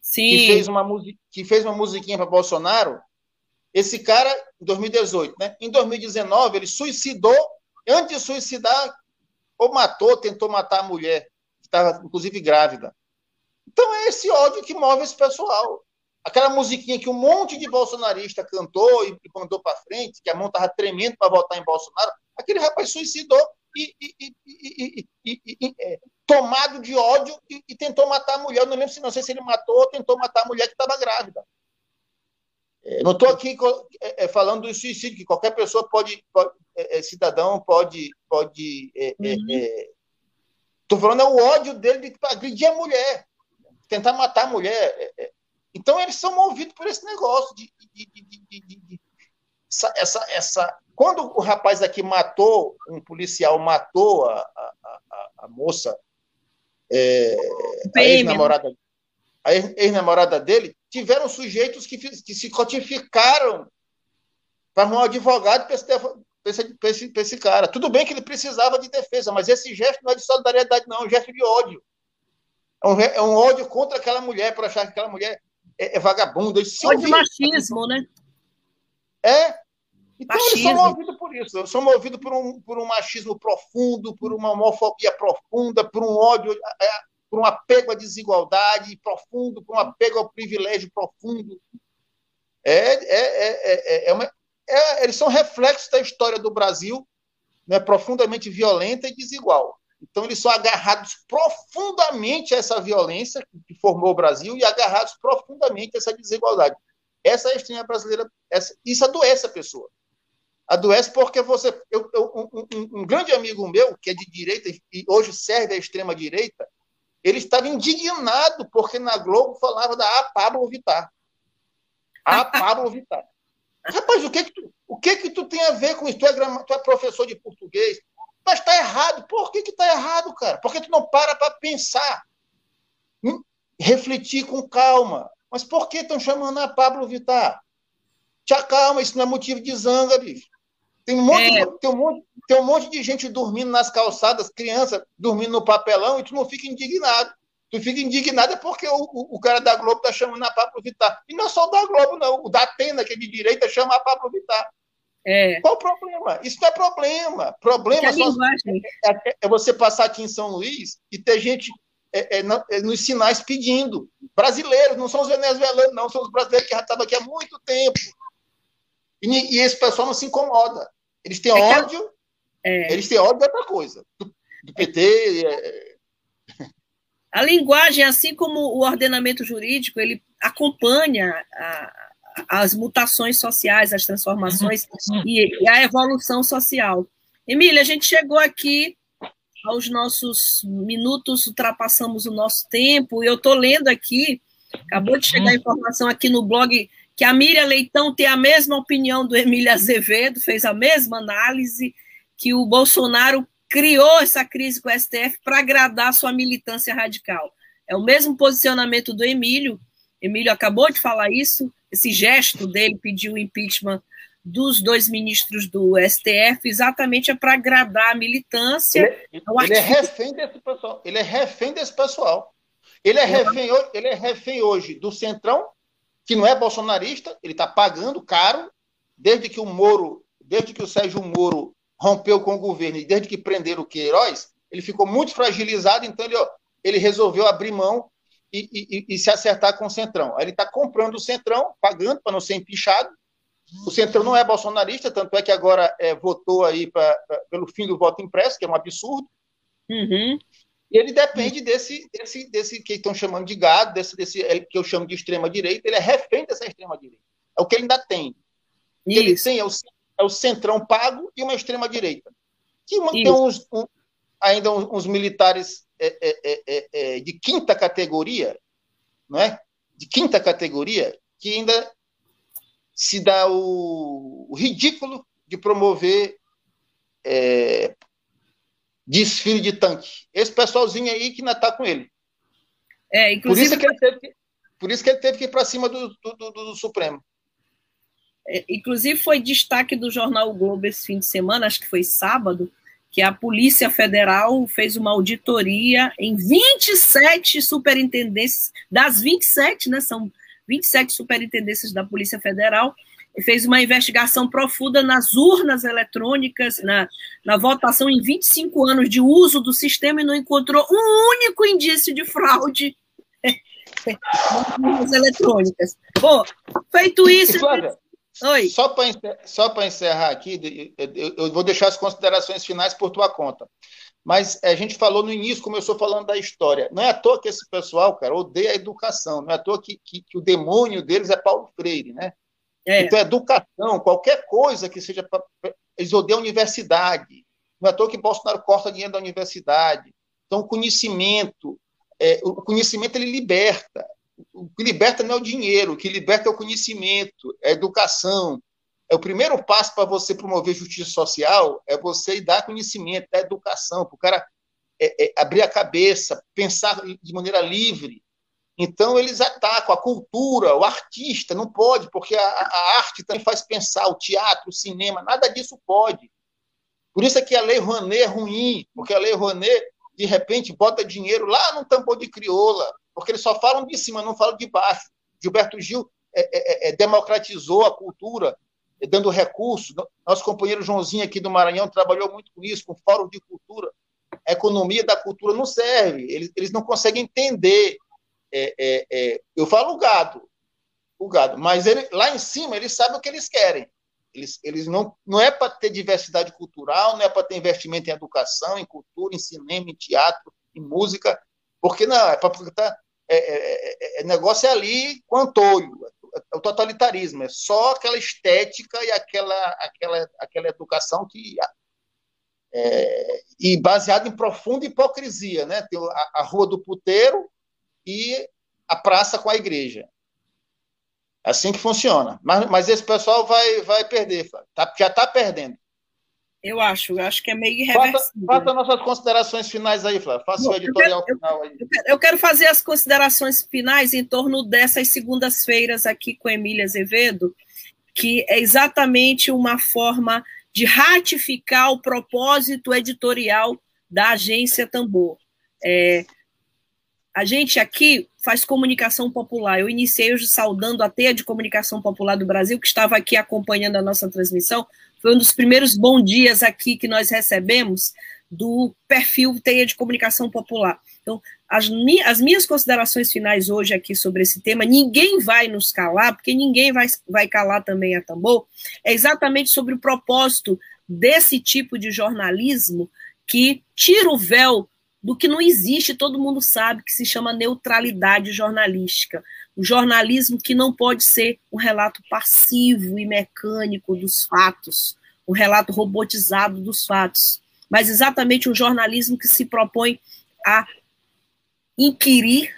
Sim. Que, fez uma, que fez uma musiquinha para Bolsonaro, esse cara, em 2018, né? Em 2019, ele suicidou, antes de suicidar, ou matou, tentou matar a mulher estava inclusive grávida. Então é esse ódio que move esse pessoal. Aquela musiquinha que um monte de bolsonarista cantou e mandou para frente, que a mão estava tremendo para votar em Bolsonaro, aquele rapaz suicidou e, e, e, e é, tomado de ódio e, tentou matar a mulher. Eu não lembro se não sei se ele matou ou tentou matar a mulher que estava grávida. É, não estou aqui é, é, falando do suicídio, que qualquer pessoa pode, pode é, é, cidadão pode, pode uhum Estou falando é o ódio dele de agredir a mulher, tentar matar a mulher. É, é. Então eles são movidos por esse negócio de, de, de, de essa, essa, essa, quando o rapaz aqui matou, um policial matou a, a, a, a moça, é, a ex-namorada ex dele, tiveram sujeitos que, que se codificaram para um advogado para esse, esse, esse, cara. Tudo bem que ele precisava de defesa, mas esse gesto não é de solidariedade, não, é um gesto de ódio. É um, é um ódio contra aquela mulher, por achar que aquela mulher é, é vagabunda. Ódio de machismo, né? É. Então machismo. eles são movidos por isso. São movidos por um, por um machismo profundo, por uma homofobia profunda, por um ódio, é, por um apego à desigualdade profundo, por um apego ao privilégio profundo. É, é, é, é, uma, é, eles são reflexos da história do Brasil, né, profundamente violenta e desigual. Então, eles são agarrados profundamente a essa violência que formou o Brasil e agarrados profundamente a essa desigualdade. Essa é a extrema brasileira, essa, isso adoece a pessoa. Adoece porque você. Eu, eu, um, um, um, grande amigo meu, que é de direita e hoje serve à extrema-direita, ele estava indignado porque na Globo falava da A Pablo Vittar. A [LAUGHS] Pablo Vittar. Rapaz, o que que tu, o que que tu tem a ver com isso? Tu é, tu é professor de português, mas está errado. Por que que está errado, cara? Porque tu não para para pensar, hum? refletir com calma. Mas por que estão chamando a Pablo Vittar? Te acalma, isso não é motivo de zanga, bicho. Tem um, monte, é. de, tem, um monte, tem um monte de gente dormindo nas calçadas, criança dormindo no papelão, e tu não fica indignado. Tu fica indignado é porque o, o, o, cara da Globo tá chamando a Pablo Vittar. E não é só o da Globo, não. O da Atena, que é de direita, chama a Pablo Vittar. É. Qual o problema? Isso não é problema. Problema só é, é, é, você passar aqui em São Luís e ter gente é, é, é, nos sinais pedindo. Brasileiros, não são os venezuelanos, não, são os brasileiros que já estavam aqui há muito tempo. E, e, esse pessoal não se incomoda. Eles têm é ódio, é. eles têm ódio de outra coisa. Do, do PT. É... A linguagem, assim como o ordenamento jurídico, ele acompanha a, as mutações sociais, as transformações e, e a evolução social. Emília, a gente chegou aqui aos nossos minutos, ultrapassamos o nosso tempo, e eu estou lendo aqui, acabou de chegar a informação aqui no blog que a Miriam Leitão tem a mesma opinião do Emílio Azevedo, fez a mesma análise, que o Bolsonaro criou essa crise com o STF para agradar sua militância radical. É o mesmo posicionamento do Emílio, Emílio acabou de falar isso, esse gesto dele pedir o impeachment dos dois ministros do STF exatamente é para agradar a militância. Ele, é, ele é refém desse pessoal. Ele é refém desse pessoal. Ele é refém, ele é refém hoje do Centrão que não é bolsonarista, ele está pagando caro, desde que o Moro, desde que o Sérgio Moro rompeu com o governo e desde que prenderam o Queiroz, ele ficou muito fragilizado, então ele, ó, ele resolveu abrir mão e, e, e, se acertar com o Centrão. Aí ele está comprando o Centrão, pagando para não ser empichado. O Centrão não é bolsonarista, tanto é que agora é, votou aí pra, pra, pelo fim do voto impresso, que é um absurdo. Uhum. E ele depende desse, desse, desse que estão chamando de gado, desse, desse que eu chamo de extrema-direita, ele é refém dessa extrema-direita. É o que ele ainda tem. O que ele tem é o, é o centrão pago e uma extrema-direita. Que tem uns, um, ainda uns, uns militares é é, é, é, é, de quinta categoria, não é? De quinta categoria, que ainda se dá o, o ridículo de promover desfile de tanque. Esse pessoalzinho aí que ainda está com ele. É, inclusive... por, isso que ele teve que, por isso que ele teve que ir para cima do, do, do, do Supremo. É, inclusive, foi destaque do jornal o Globo esse fim de semana, acho que foi sábado, que a Polícia Federal fez uma auditoria em 27 superintendências, das 27, né? São 27 superintendências da Polícia Federal, fez uma investigação profunda nas urnas eletrônicas, na, na votação em 25 anos de uso do sistema e não encontrou um único indício de fraude [LAUGHS] nas urnas eletrônicas. Bom, feito isso. Flávia, Oi. Só para só encerrar aqui, eu vou deixar as considerações finais por tua conta. Mas a gente falou no início, começou falando da história. Não é à toa que esse pessoal, cara, odeia a educação. Não é à toa que, que, que o demônio deles é Paulo Freire, né? É. Então, educação, qualquer coisa que seja. Pra, eles odeiam a universidade. Não é à toa que Bolsonaro corta dinheiro da universidade. Então, conhecimento, é, o conhecimento ele liberta. O que liberta não é o dinheiro, o que liberta é o conhecimento, é a educação. É o primeiro passo para você promover justiça social, é você dar conhecimento, dar educação, para o cara é, é, abrir a cabeça, pensar de maneira livre. Então, eles atacam a cultura, o artista, não pode, porque a, a, arte também faz pensar, o teatro, o cinema, nada disso pode. Por isso é que a Lei Rouanet é ruim, porque a Lei Rouanet, de repente, bota dinheiro lá no tampão de crioula, porque eles só falam de cima, não falam de baixo. Gilberto Gil é, é, é, é democratizou a cultura, é, dando recursos. Nosso companheiro Joãozinho aqui do Maranhão trabalhou muito com isso, com o Fórum de Cultura. A economia da cultura não serve, eles, eles não conseguem entender é, é, é, eu falo o gado, o gado, mas ele, lá em cima eles sabem o que eles querem. Eles, eles não, não é para ter diversidade cultural, não é para ter investimento em educação, em cultura, em cinema, em teatro, em música, porque não, é para é, é, é, é, negócio é ali com antolho, é o totalitarismo, é só aquela estética e aquela, aquela, aquela educação que é, e baseado em profunda hipocrisia, né? Tem a, a rua do puteiro e a praça com a igreja. Assim que funciona. Mas, mas esse pessoal vai, vai perder, tá, já está perdendo. Eu acho, eu acho que é meio irreversível. Faça, faça nossas considerações finais aí, Flávio. Faça Bom, o editorial eu quero, final aí. Eu quero fazer as considerações finais em torno dessas segundas-feiras aqui com Emília Azevedo, que é exatamente uma forma de ratificar o propósito editorial da agência Tambor. É, a gente aqui faz comunicação popular. Eu iniciei hoje saudando a teia de comunicação popular do Brasil, que estava aqui acompanhando a nossa transmissão. Foi um dos primeiros bons dias aqui que nós recebemos do perfil Teia de Comunicação Popular. Então, as, as, minhas considerações finais hoje aqui sobre esse tema, ninguém vai nos calar, porque ninguém vai, vai calar também a tambor, é exatamente sobre o propósito desse tipo de jornalismo que tira o véu do que não existe, todo mundo sabe, que se chama neutralidade jornalística. O jornalismo que não pode ser um relato passivo e mecânico dos fatos, um relato robotizado dos fatos, mas exatamente um jornalismo que se propõe a inquirir,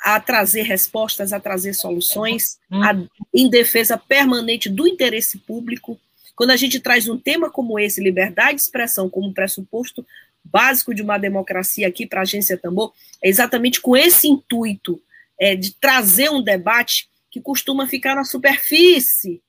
a trazer respostas, a trazer soluções, hum. a, em defesa permanente do interesse público. Quando a gente traz um tema como esse, liberdade de expressão, como pressuposto básico de uma democracia aqui para a Agência Tambor, é exatamente com esse intuito é, de trazer um debate que costuma ficar na superfície,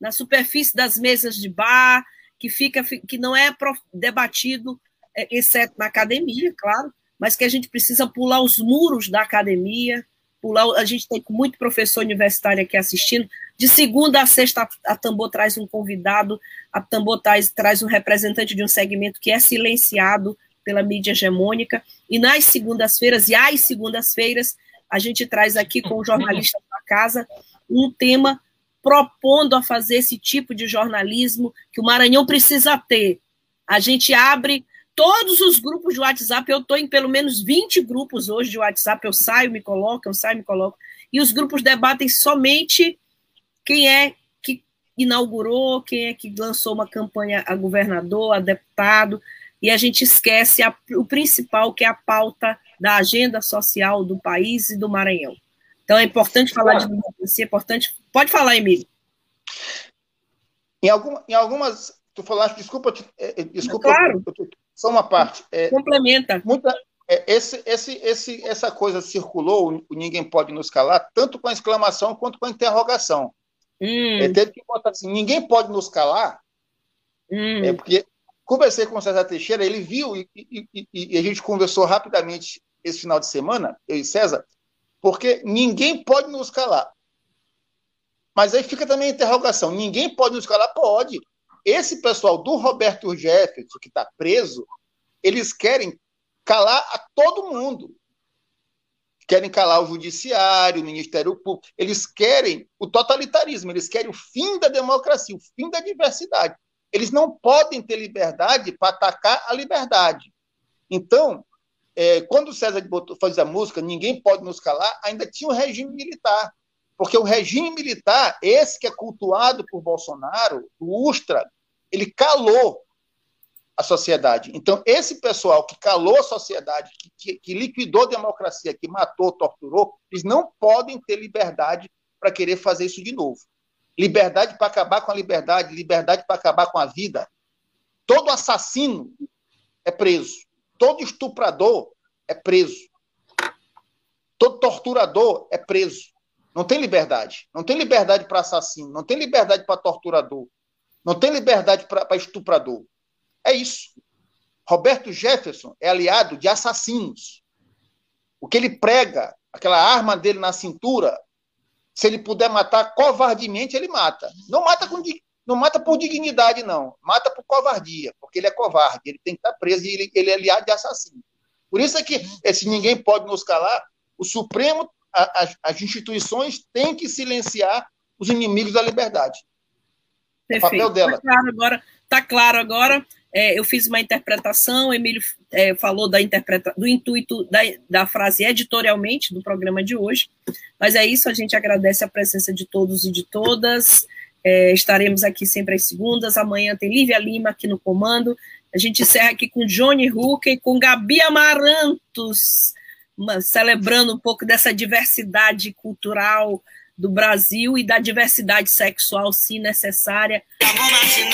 na superfície das mesas de bar, que fica que não é debatido, é, exceto na academia, claro, mas que a gente precisa pular os muros da academia, pular. A gente tem muito professor universitário aqui assistindo. De segunda a sexta, a Tambor traz um convidado, a Tambor traz, traz um representante de um segmento que é silenciado pela mídia hegemônica. E nas segundas-feiras, e às segundas-feiras, a gente traz aqui com o jornalista da casa um tema propondo a fazer esse tipo de jornalismo que o Maranhão precisa ter. A gente abre todos os grupos de WhatsApp, eu estou em pelo menos 20 grupos hoje de WhatsApp, eu saio, me coloco, eu saio, me coloco, e os grupos debatem somente quem é que inaugurou, quem é que lançou uma campanha a governador, a deputado, e a gente esquece a, o principal, que é a pauta da agenda social do país e do Maranhão. Então é importante falar de democracia, é importante. Pode falar, Emílio. Em, algum, em algumas. Tu falaste, desculpa, é, é, desculpa, claro. eu, eu, só uma parte. É, Complementa. Muita, é, esse, esse, esse, essa coisa circulou, ninguém pode nos calar, tanto com a exclamação quanto com a interrogação. Hum. É, teve que botar assim, ninguém pode nos calar, hum. é porque conversei com o César Teixeira, ele viu e, e, e, e, a gente conversou rapidamente esse final de semana, eu e César, porque ninguém pode nos calar. Mas aí fica também a interrogação: ninguém pode nos calar? Pode. Esse pessoal do Roberto Jefferson, que está preso, eles querem calar a todo mundo. Querem calar o judiciário, o Ministério Público. Eles querem o totalitarismo, eles querem o fim da democracia, o fim da diversidade. Eles não podem ter liberdade para atacar a liberdade. Então, é, quando o César botou, fazia a música, ninguém pode nos calar, ainda tinha o regime militar. Porque o regime militar, esse que é cultuado por Bolsonaro, o Ustra, ele calou a sociedade. Então, esse pessoal que calou a sociedade, que, que, que liquidou a democracia, que matou, torturou, eles não podem ter liberdade para querer fazer isso de novo. Liberdade para acabar com a liberdade, liberdade para acabar com a vida. Todo assassino é preso. Todo estuprador é preso. Todo torturador é preso. Não tem liberdade. Não tem liberdade para assassino, não tem liberdade para torturador, não tem liberdade para estuprador. É isso. Roberto Jefferson é aliado de assassinos. O que ele prega, aquela arma dele na cintura, se ele puder matar covardemente, ele mata. Não mata com não mata por dignidade, não. Mata por covardia, porque ele é covarde. Ele tem que estar preso e ele, ele é aliado de assassino. Por isso é que, se ninguém pode nos calar, o Supremo, a, a, as instituições têm que silenciar os inimigos da liberdade. Perfeito. É papel dela. Está claro agora. Tá claro agora. É, eu fiz uma interpretação, Emílio é, falou da interpreta do intuito da, da frase editorialmente do programa de hoje. Mas é isso, a gente agradece a presença de todos e de todas. É, estaremos aqui sempre às segundas. Amanhã tem Lívia Lima aqui no comando. A gente encerra aqui com Johnny Hooker e com Gabi Amarantos, uma, celebrando um pouco dessa diversidade cultural do Brasil e da diversidade sexual, se necessária.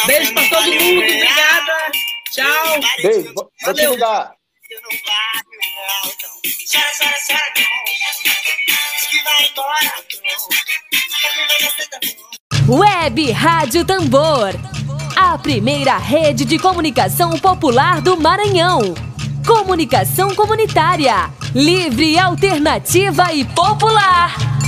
Beijo para todo mundo, obrigada. Tchau. Beijo, te ligar. Web Rádio Tambor. A primeira rede de comunicação popular do Maranhão. Comunicação comunitária. Livre, alternativa e popular.